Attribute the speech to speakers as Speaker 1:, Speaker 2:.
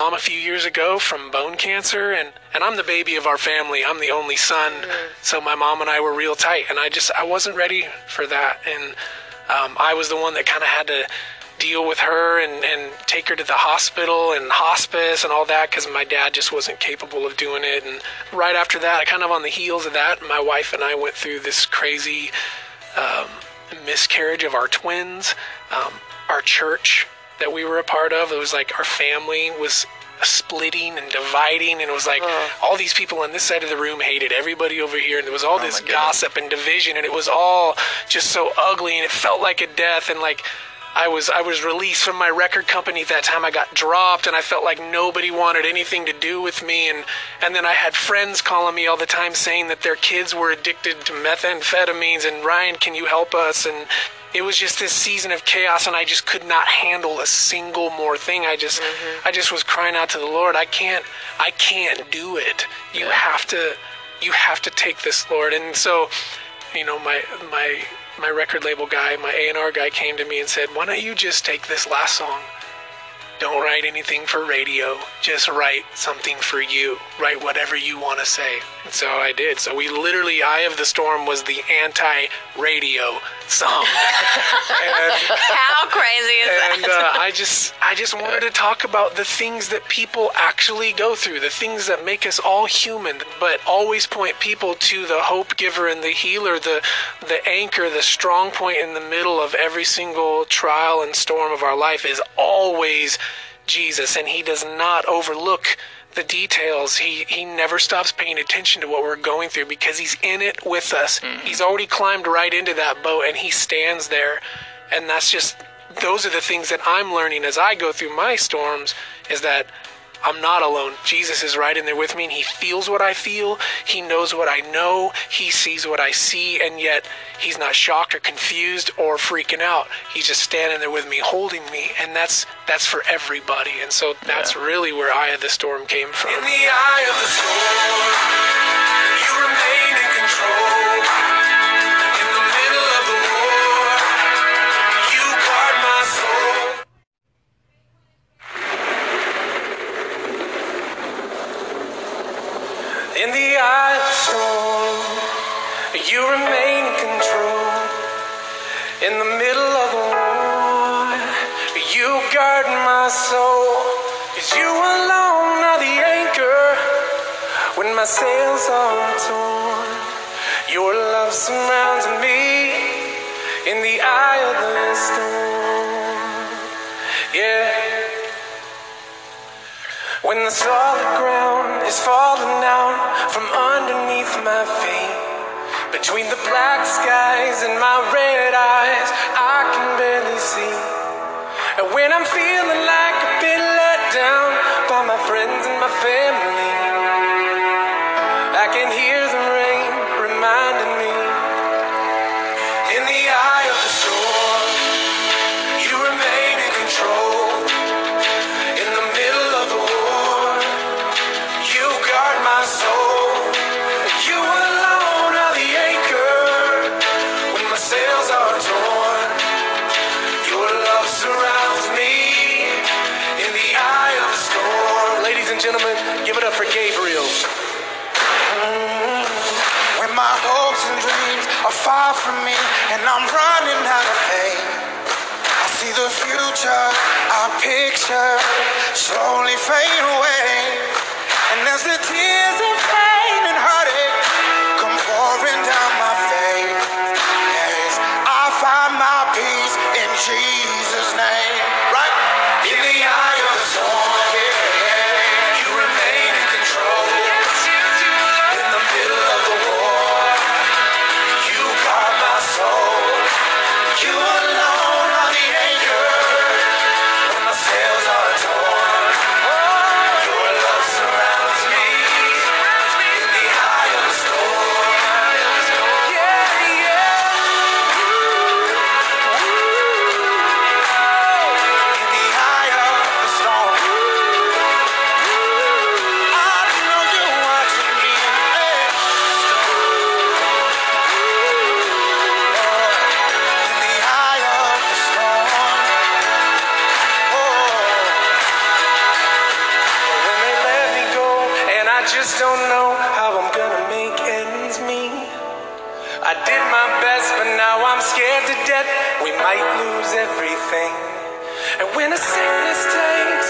Speaker 1: mom a few years ago from bone cancer and and I'm the baby of our family. I'm the only son. So my mom and I were real tight and I just I wasn't ready for that and um, I was the one that kind of had to deal with her and, and take her to the hospital and hospice and all that because my dad just wasn't capable of doing it. And right after that, kind of on the heels of that, my wife and I went through this crazy um, miscarriage of our twins. Um, our church that we were a part of, it was like our family was splitting and dividing and it was like uh-huh. all these people on this side of the room hated everybody over here and there was all oh this
Speaker 2: my
Speaker 1: gossip and division and it was all just so ugly and it felt like a death and like I was I was released from my record company at that time. I got dropped and I felt like nobody wanted anything to do with me and and then I had friends calling me all the time saying that their kids were addicted to methamphetamines and Ryan, can you help us? And it was just this season of chaos and I just could not handle a single more thing. I just mm-hmm. I just was crying out to the Lord, I can't I can't do it. You have to you have to take this, Lord. And so, you know, my my my record label guy, my A&R guy came to me and said, "Why don't you just take this last song? Don't write anything for radio. Just write something for you. Write whatever you want to say." And so I did. So we literally Eye of the Storm was the anti-radio song. and
Speaker 3: How crazy is
Speaker 1: and
Speaker 3: that?
Speaker 1: uh, I just I just wanted to talk about the things that people actually go through, the things that make us all human, but always point people to the hope giver and the healer, the the anchor, the strong point in the middle of every single trial and storm of our life is always Jesus, and He does not overlook the details. He he never stops paying attention to what we're going through because he's in it with us. Mm-hmm. He's already climbed right into that boat and he stands there. And that's just those are the things that I'm learning as I go through my storms is that I'm not alone. Jesus is right in there with me and he feels what I feel. He knows what I know. He sees what I see and yet he's not shocked or confused or freaking out. He's just standing there with me holding me and that's that's for everybody. And so that's really where Eye of the Storm came from.
Speaker 4: In the eye of the storm, In the eye of the storm, you remain in control. In the middle of the war, you guard my soul. Cause you alone are the anchor when my sails are torn. Your love surrounds me in the eye of the storm. When the solid ground is falling out from underneath my feet, between the black skies and my red eyes, I can barely see. And when I'm feeling like I've been let down by my friends and my family, are
Speaker 5: far from me and I'm running out of faith, I see the future I picture slowly fade away. And as the tears of pain and heartache come pouring down my face, yes, I find my peace in Jesus'
Speaker 4: just don't know how I'm gonna make ends meet. I did my best, but now I'm scared to death. We might lose everything. And when a sickness takes